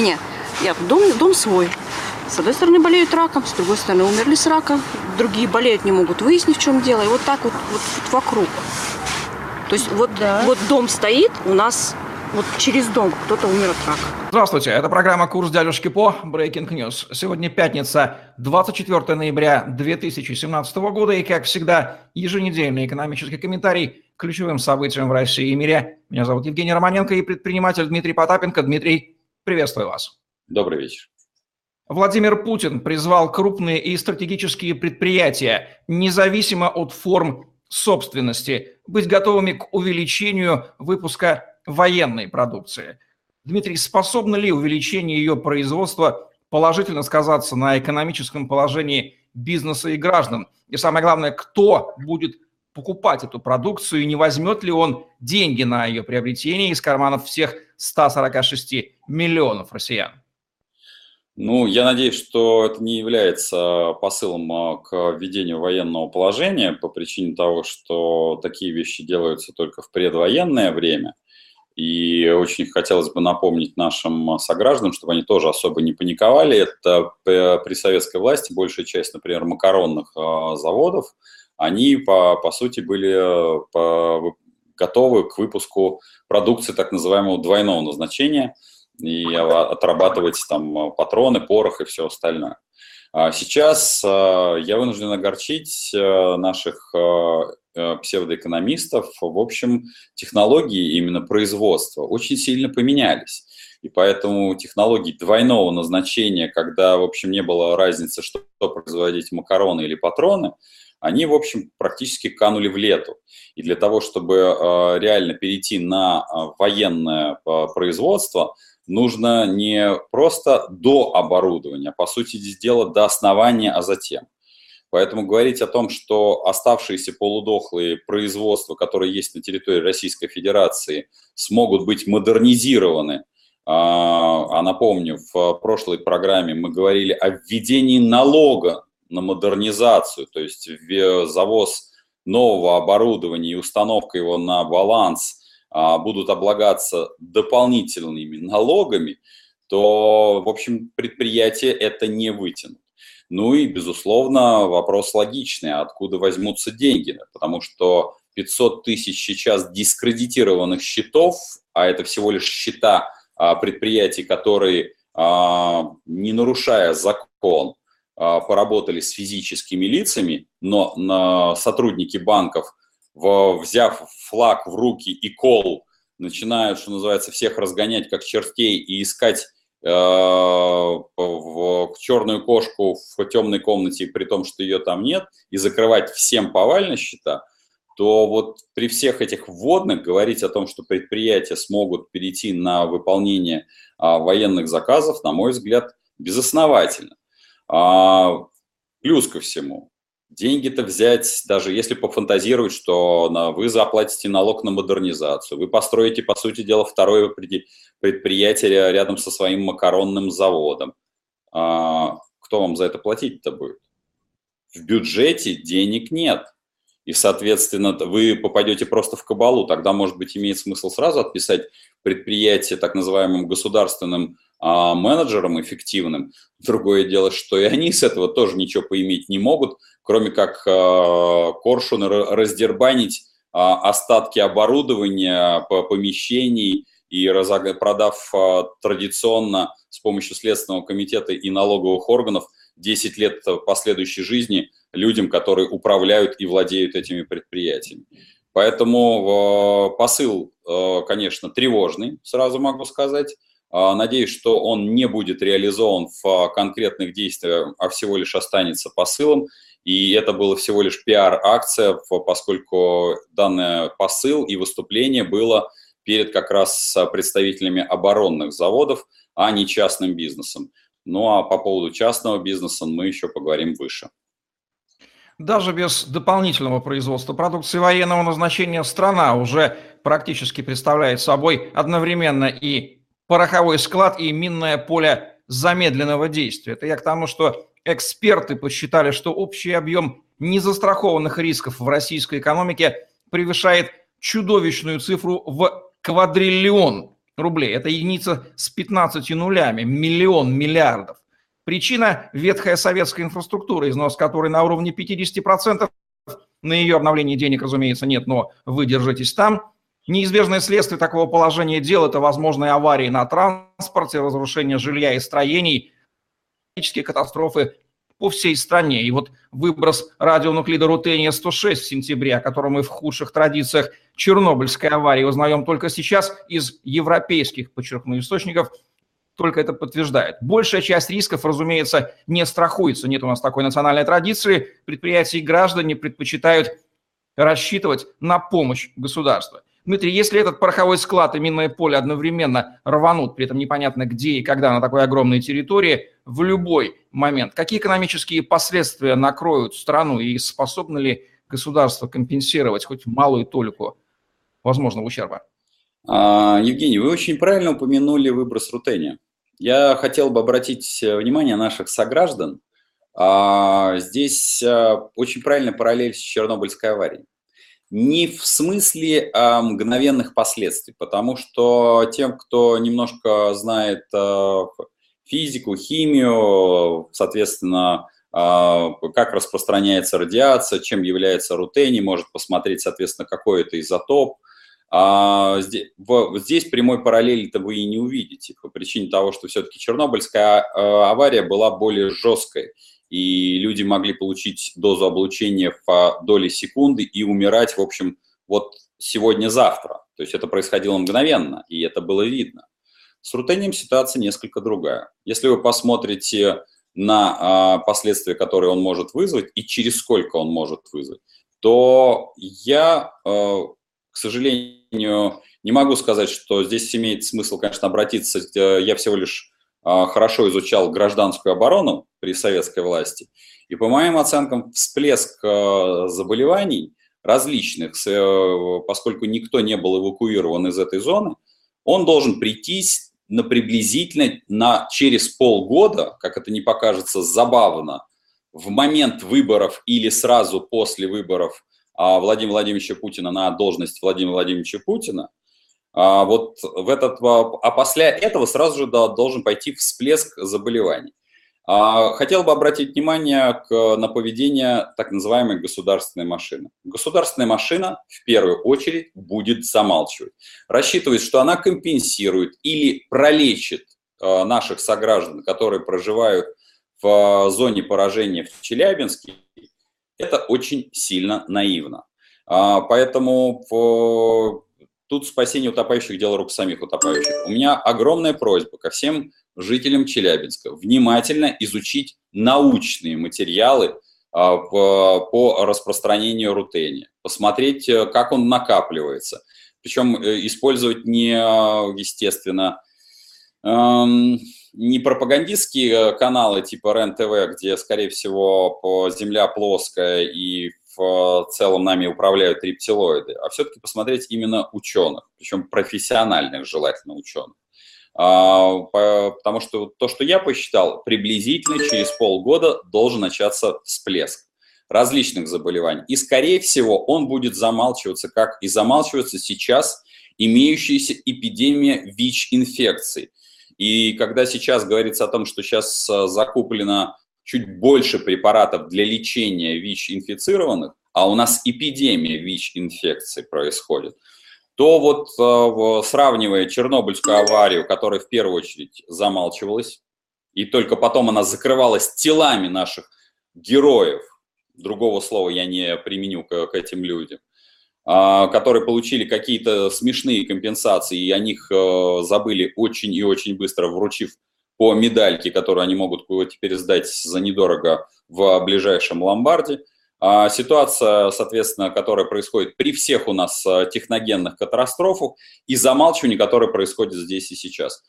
меня. Я дом, дом свой. С одной стороны болеют раком, с другой стороны умерли с раком. Другие болеют, не могут выяснить, в чем дело. И вот так вот, вот, вот вокруг. То есть вот, да. вот дом стоит, у нас вот через дом кто-то умер от рака. Здравствуйте, это программа «Курс дядюшки По» Breaking News. Сегодня пятница, 24 ноября 2017 года, и, как всегда, еженедельный экономический комментарий к ключевым событиям в России и мире. Меня зовут Евгений Романенко и предприниматель Дмитрий Потапенко. Дмитрий, приветствую вас. Добрый вечер. Владимир Путин призвал крупные и стратегические предприятия, независимо от форм собственности, быть готовыми к увеличению выпуска военной продукции. Дмитрий, способно ли увеличение ее производства положительно сказаться на экономическом положении бизнеса и граждан? И самое главное, кто будет покупать эту продукцию и не возьмет ли он деньги на ее приобретение из карманов всех 146 миллионов россиян? Ну, я надеюсь, что это не является посылом а, к введению военного положения по причине того, что такие вещи делаются только в предвоенное время. И очень хотелось бы напомнить нашим согражданам, чтобы они тоже особо не паниковали. Это при советской власти большая часть, например, макаронных а, заводов, они, по, по сути, были по, готовы к выпуску продукции так называемого двойного назначения – и отрабатывать там патроны, порох и все остальное. А сейчас а, я вынужден огорчить а, наших псевдоэкономистов. В общем, технологии именно производства очень сильно поменялись. И поэтому технологии двойного назначения, когда, в общем, не было разницы, что производить макароны или патроны, они, в общем, практически канули в лету. И для того, чтобы реально перейти на военное производство – нужно не просто до оборудования, а по сути сделать до основания, а затем. Поэтому говорить о том, что оставшиеся полудохлые производства, которые есть на территории Российской Федерации, смогут быть модернизированы, а, а напомню, в прошлой программе мы говорили о введении налога на модернизацию, то есть завоз нового оборудования и установка его на баланс – а, будут облагаться дополнительными налогами, то, в общем, предприятие это не вытянут. Ну и, безусловно, вопрос логичный, откуда возьмутся деньги, потому что 500 тысяч сейчас дискредитированных счетов, а это всего лишь счета а, предприятий, которые, а, не нарушая закон, поработали с физическими лицами, но на сотрудники банков взяв флаг в руки и кол, начинают, что называется, всех разгонять как чертей и искать э, в черную кошку в темной комнате, при том, что ее там нет, и закрывать всем повально счета, то вот при всех этих вводных говорить о том, что предприятия смогут перейти на выполнение а, военных заказов, на мой взгляд, безосновательно. А, плюс ко всему, деньги-то взять, даже если пофантазировать, что на, вы заплатите налог на модернизацию, вы построите, по сути дела, второе предприятие рядом со своим макаронным заводом. А, кто вам за это платить-то будет? В бюджете денег нет. И, соответственно, вы попадете просто в кабалу. Тогда, может быть, имеет смысл сразу отписать предприятие так называемым государственным а, менеджерам эффективным. Другое дело, что и они с этого тоже ничего поиметь не могут, кроме как э, коршуны раздербанить а, остатки оборудования, помещений и продав а, традиционно с помощью Следственного комитета и налоговых органов 10 лет последующей жизни людям, которые управляют и владеют этими предприятиями. Поэтому посыл, э, конечно, тревожный, сразу могу сказать. Надеюсь, что он не будет реализован в конкретных действиях, а всего лишь останется посылом. И это было всего лишь пиар-акция, поскольку данный посыл и выступление было перед как раз представителями оборонных заводов, а не частным бизнесом. Ну а по поводу частного бизнеса мы еще поговорим выше. Даже без дополнительного производства продукции военного назначения страна уже практически представляет собой одновременно и пороховой склад, и минное поле замедленного действия. Это я к тому, что Эксперты посчитали, что общий объем незастрахованных рисков в российской экономике превышает чудовищную цифру в квадриллион рублей. Это единица с 15 нулями, миллион миллиардов. Причина – ветхая советская инфраструктура, износ которой на уровне 50%. На ее обновление денег, разумеется, нет, но вы держитесь там. Неизбежное следствие такого положения дел – это возможные аварии на транспорте, разрушение жилья и строений, катастрофы по всей стране. И вот выброс радионуклида рутения-106 в сентябре, о котором мы в худших традициях Чернобыльской аварии узнаем только сейчас из европейских, подчеркну, источников, только это подтверждает. Большая часть рисков, разумеется, не страхуется. Нет у нас такой национальной традиции. Предприятия и граждане предпочитают рассчитывать на помощь государства. Дмитрий, если этот пороховой склад и минное поле одновременно рванут, при этом непонятно где и когда на такой огромной территории, в любой момент, какие экономические последствия накроют страну и способны ли государство компенсировать хоть малую толику возможного ущерба? А, Евгений, вы очень правильно упомянули выброс рутения. Я хотел бы обратить внимание наших сограждан. А, здесь а, очень правильно параллель с Чернобыльской аварией не в смысле а, мгновенных последствий, потому что тем, кто немножко знает а, физику, химию, соответственно, а, как распространяется радиация, чем является рутений, может посмотреть, соответственно, какой это изотоп. А, здесь, в, здесь прямой параллели-то вы и не увидите по причине того, что все-таки Чернобыльская а, авария была более жесткой и люди могли получить дозу облучения в доли секунды и умирать, в общем, вот сегодня-завтра. То есть это происходило мгновенно, и это было видно. С рутением ситуация несколько другая. Если вы посмотрите на а, последствия, которые он может вызвать, и через сколько он может вызвать, то я, а, к сожалению, не могу сказать, что здесь имеет смысл, конечно, обратиться. Э, я всего лишь хорошо изучал гражданскую оборону при советской власти. И по моим оценкам, всплеск а, заболеваний различных, э, поскольку никто не был эвакуирован из этой зоны, он должен прийтись на приблизительно на, через полгода, как это не покажется забавно, в момент выборов или сразу после выборов а, Владимира Владимировича Путина на должность Владимира Владимировича Путина – а, вот в этот, а после этого сразу же должен пойти всплеск заболеваний. А, хотел бы обратить внимание к, на поведение так называемой государственной машины. Государственная машина в первую очередь будет замалчивать, рассчитывает, что она компенсирует или пролечит а, наших сограждан, которые проживают в зоне поражения в Челябинске. Это очень сильно наивно. Поэтому Тут спасение утопающих – дело рук самих утопающих. У меня огромная просьба ко всем жителям Челябинска внимательно изучить научные материалы а, по распространению рутения, посмотреть, э, как он накапливается. Причем э, использовать не, естественно, эм, не пропагандистские каналы типа РЕН-ТВ, где, скорее всего, Земля плоская и в целом нами управляют рептилоиды, а все-таки посмотреть именно ученых, причем профессиональных желательно ученых. А, потому что то, что я посчитал, приблизительно через полгода должен начаться всплеск различных заболеваний. И, скорее всего, он будет замалчиваться, как и замалчивается сейчас имеющаяся эпидемия ВИЧ-инфекций. И когда сейчас говорится о том, что сейчас а, закуплено чуть больше препаратов для лечения ВИЧ-инфицированных, а у нас эпидемия ВИЧ-инфекции происходит, то вот э, сравнивая Чернобыльскую аварию, которая в первую очередь замалчивалась, и только потом она закрывалась телами наших героев, другого слова я не применю к, к этим людям, а, которые получили какие-то смешные компенсации, и о них э, забыли очень и очень быстро, вручив по медальке, которую они могут теперь сдать за недорого в ближайшем ломбарде. А ситуация, соответственно, которая происходит при всех у нас а, техногенных катастрофах и замалчивании, которое происходит здесь и сейчас.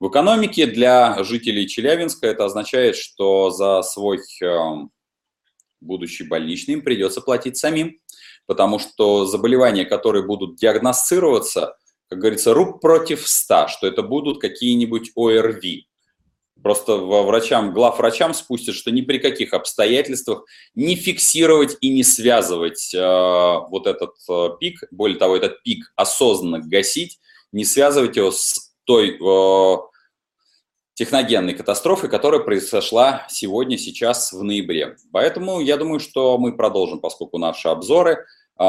В экономике для жителей Челябинска это означает, что за свой эм, будущий больничный им придется платить самим, потому что заболевания, которые будут диагностироваться, как говорится, руб против ста, что это будут какие-нибудь ОРВИ. Просто врачам, главврачам спустят, что ни при каких обстоятельствах не фиксировать и не связывать э, вот этот э, пик, более того, этот пик осознанно гасить, не связывать его с той э, техногенной катастрофы, которая произошла сегодня, сейчас, в ноябре. Поэтому я думаю, что мы продолжим, поскольку наши обзоры, э,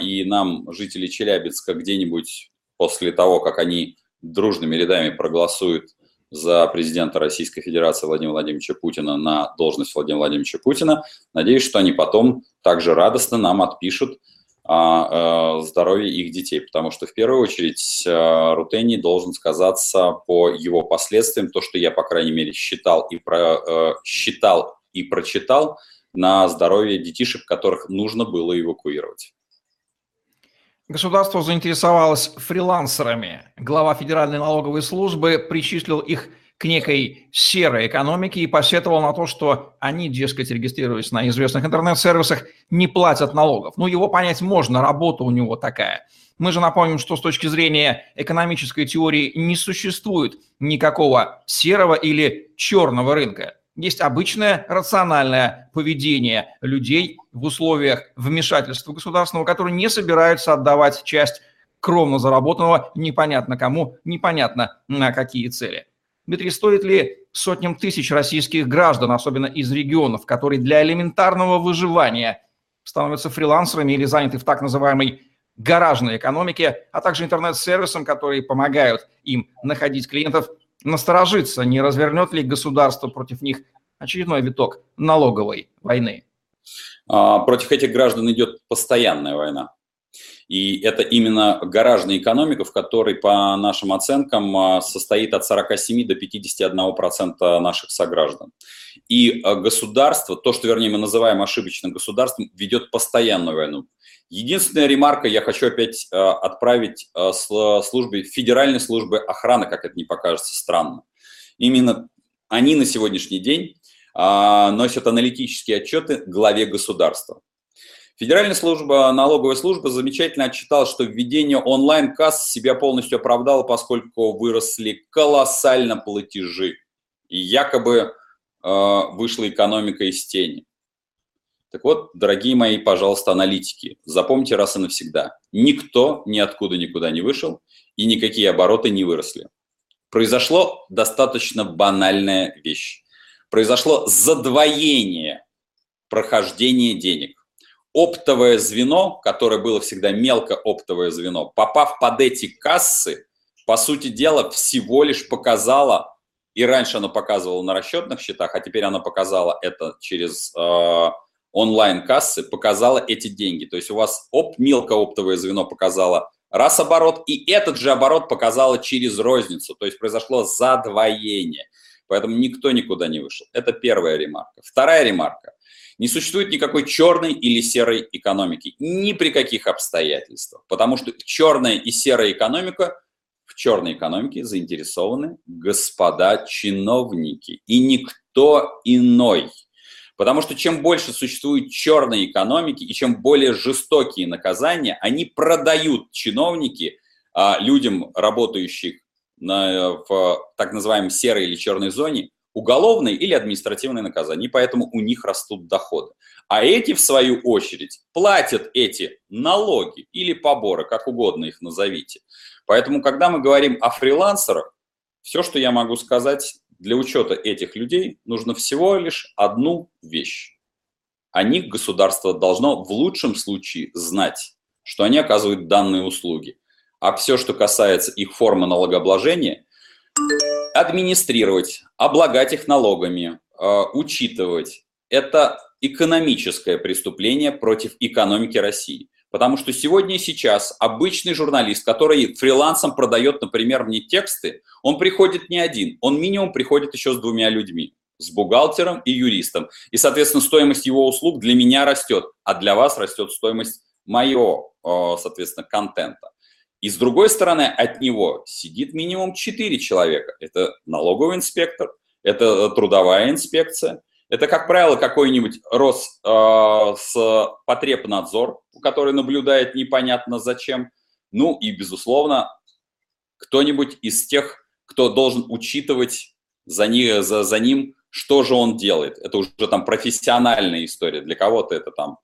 и нам, жители Челябинска, где-нибудь после того, как они дружными рядами проголосуют за президента Российской Федерации Владимира Владимировича Путина на должность Владимира Владимировича Путина. Надеюсь, что они потом также радостно нам отпишут о здоровье их детей, потому что в первую очередь э, Рутений должен сказаться по его последствиям, то, что я, по крайней мере, считал и, про, э, считал и прочитал на здоровье детишек, которых нужно было эвакуировать. Государство заинтересовалось фрилансерами. Глава Федеральной налоговой службы причислил их к некой серой экономике и посетовал на то, что они, дескать, регистрируясь на известных интернет-сервисах, не платят налогов. Ну, его понять можно, работа у него такая. Мы же напомним, что с точки зрения экономической теории не существует никакого серого или черного рынка. Есть обычное рациональное поведение людей в условиях вмешательства государственного, которые не собираются отдавать часть кровно заработанного непонятно кому, непонятно на какие цели. Дмитрий, стоит ли сотням тысяч российских граждан, особенно из регионов, которые для элементарного выживания становятся фрилансерами или заняты в так называемой гаражной экономике, а также интернет-сервисам, которые помогают им находить клиентов, насторожиться, не развернет ли государство против них очередной виток налоговой войны? А, против этих граждан идет постоянная война. И это именно гаражная экономика, в которой, по нашим оценкам, а, состоит от 47 до 51 процента наших сограждан. И а, государство, то, что, вернее, мы называем ошибочным государством, ведет постоянную войну. Единственная ремарка, я хочу опять э, отправить э, службе, федеральной службы охраны, как это не покажется странно. Именно они на сегодняшний день э, носят аналитические отчеты главе государства. Федеральная служба, налоговая служба замечательно отчитала, что введение онлайн-касс себя полностью оправдало, поскольку выросли колоссально платежи. И якобы э, вышла экономика из тени. Так вот, дорогие мои, пожалуйста, аналитики, запомните раз и навсегда. Никто ниоткуда никуда не вышел и никакие обороты не выросли. Произошло достаточно банальная вещь. Произошло задвоение прохождения денег. Оптовое звено, которое было всегда мелко оптовое звено, попав под эти кассы, по сути дела, всего лишь показало, и раньше оно показывало на расчетных счетах, а теперь оно показало это через э, онлайн-кассы показала эти деньги. То есть у вас оп, мелкооптовое звено показало раз оборот, и этот же оборот показало через розницу. То есть произошло задвоение. Поэтому никто никуда не вышел. Это первая ремарка. Вторая ремарка. Не существует никакой черной или серой экономики. Ни при каких обстоятельствах. Потому что черная и серая экономика в черной экономике заинтересованы господа чиновники. И никто иной. Потому что чем больше существует черной экономики и чем более жестокие наказания, они продают чиновники а, людям, работающих на, в так называемой серой или черной зоне, уголовные или административные наказания, и поэтому у них растут доходы. А эти, в свою очередь, платят эти налоги или поборы, как угодно их назовите. Поэтому, когда мы говорим о фрилансерах, все, что я могу сказать, для учета этих людей нужно всего лишь одну вещь. О них государство должно в лучшем случае знать, что они оказывают данные услуги. А все, что касается их формы налогообложения, администрировать, облагать их налогами, э, учитывать. Это экономическое преступление против экономики России. Потому что сегодня и сейчас обычный журналист, который фрилансом продает, например, мне тексты, он приходит не один, он минимум приходит еще с двумя людьми, с бухгалтером и юристом. И, соответственно, стоимость его услуг для меня растет, а для вас растет стоимость моего, э, соответственно, контента. И с другой стороны, от него сидит минимум 4 человека. Это налоговый инспектор, это трудовая инспекция, это, как правило, какой-нибудь Рос э, с потребнадзор, который наблюдает непонятно зачем. Ну и, безусловно, кто-нибудь из тех, кто должен учитывать за, них, за, за ним, что же он делает. Это уже там профессиональная история. Для кого-то это там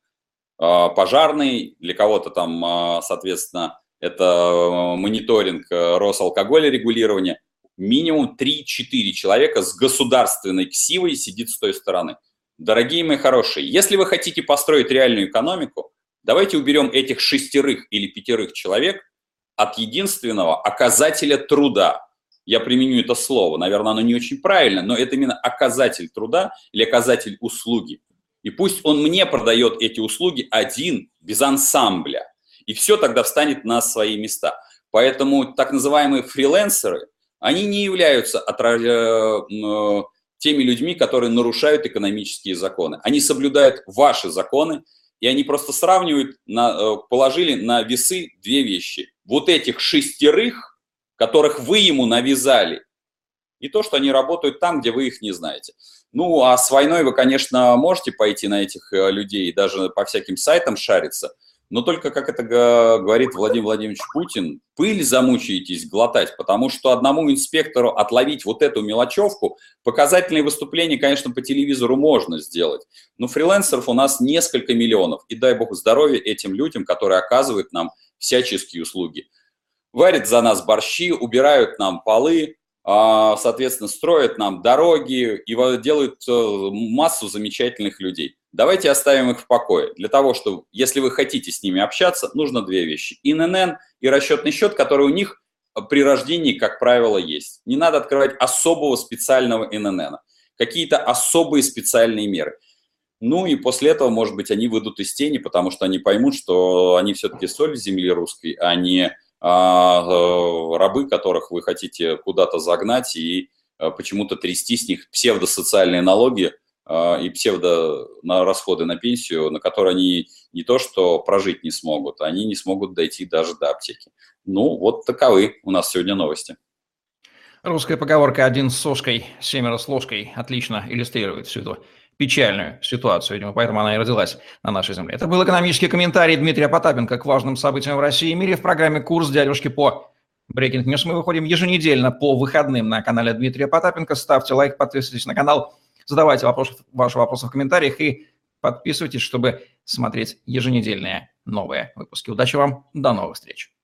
э, пожарный, для кого-то там, э, соответственно, это э, мониторинг Росалкоголя регулирования, минимум 3-4 человека с государственной ксивой сидит с той стороны. Дорогие мои хорошие, если вы хотите построить реальную экономику, давайте уберем этих шестерых или пятерых человек от единственного оказателя труда. Я применю это слово, наверное, оно не очень правильно, но это именно оказатель труда или оказатель услуги. И пусть он мне продает эти услуги один, без ансамбля. И все тогда встанет на свои места. Поэтому так называемые фрилансеры, они не являются э, теми людьми, которые нарушают экономические законы. Они соблюдают ваши законы, и они просто сравнивают, на, э, положили на весы две вещи. Вот этих шестерых, которых вы ему навязали, и то, что они работают там, где вы их не знаете. Ну, а с войной вы, конечно, можете пойти на этих э, людей даже по всяким сайтам шариться – но только, как это говорит Владимир Владимирович Путин, пыль замучаетесь глотать, потому что одному инспектору отловить вот эту мелочевку, показательные выступления, конечно, по телевизору можно сделать, но фрилансеров у нас несколько миллионов, и дай бог здоровья этим людям, которые оказывают нам всяческие услуги. Варят за нас борщи, убирают нам полы, а, соответственно, строят нам дороги и делают э, массу замечательных людей. Давайте оставим их в покое. Для того, чтобы, если вы хотите с ними общаться, нужно две вещи. ИНН и расчетный счет, который у них при рождении, как правило, есть. Не надо открывать особого специального ИНН. Какие-то особые специальные меры. Ну и после этого, может быть, они выйдут из тени, потому что они поймут, что они все-таки соль земли русской, а не а, э, рабы, которых вы хотите куда-то загнать и э, почему-то трясти с них псевдосоциальные налоги а, и псевдо на расходы на пенсию, на которые они не то что прожить не смогут, они не смогут дойти даже до аптеки. Ну, вот таковы у нас сегодня новости. Русская поговорка «один с сошкой, семеро с ложкой» отлично иллюстрирует всю эту печальную ситуацию, видимо, поэтому она и родилась на нашей земле. Это был экономический комментарий Дмитрия Потапенко к важным событиям в России и мире в программе «Курс дядюшки по Breaking News». Мы выходим еженедельно по выходным на канале Дмитрия Потапенко. Ставьте лайк, подписывайтесь на канал, задавайте вопросы, ваши вопросы в комментариях и подписывайтесь, чтобы смотреть еженедельные новые выпуски. Удачи вам, до новых встреч!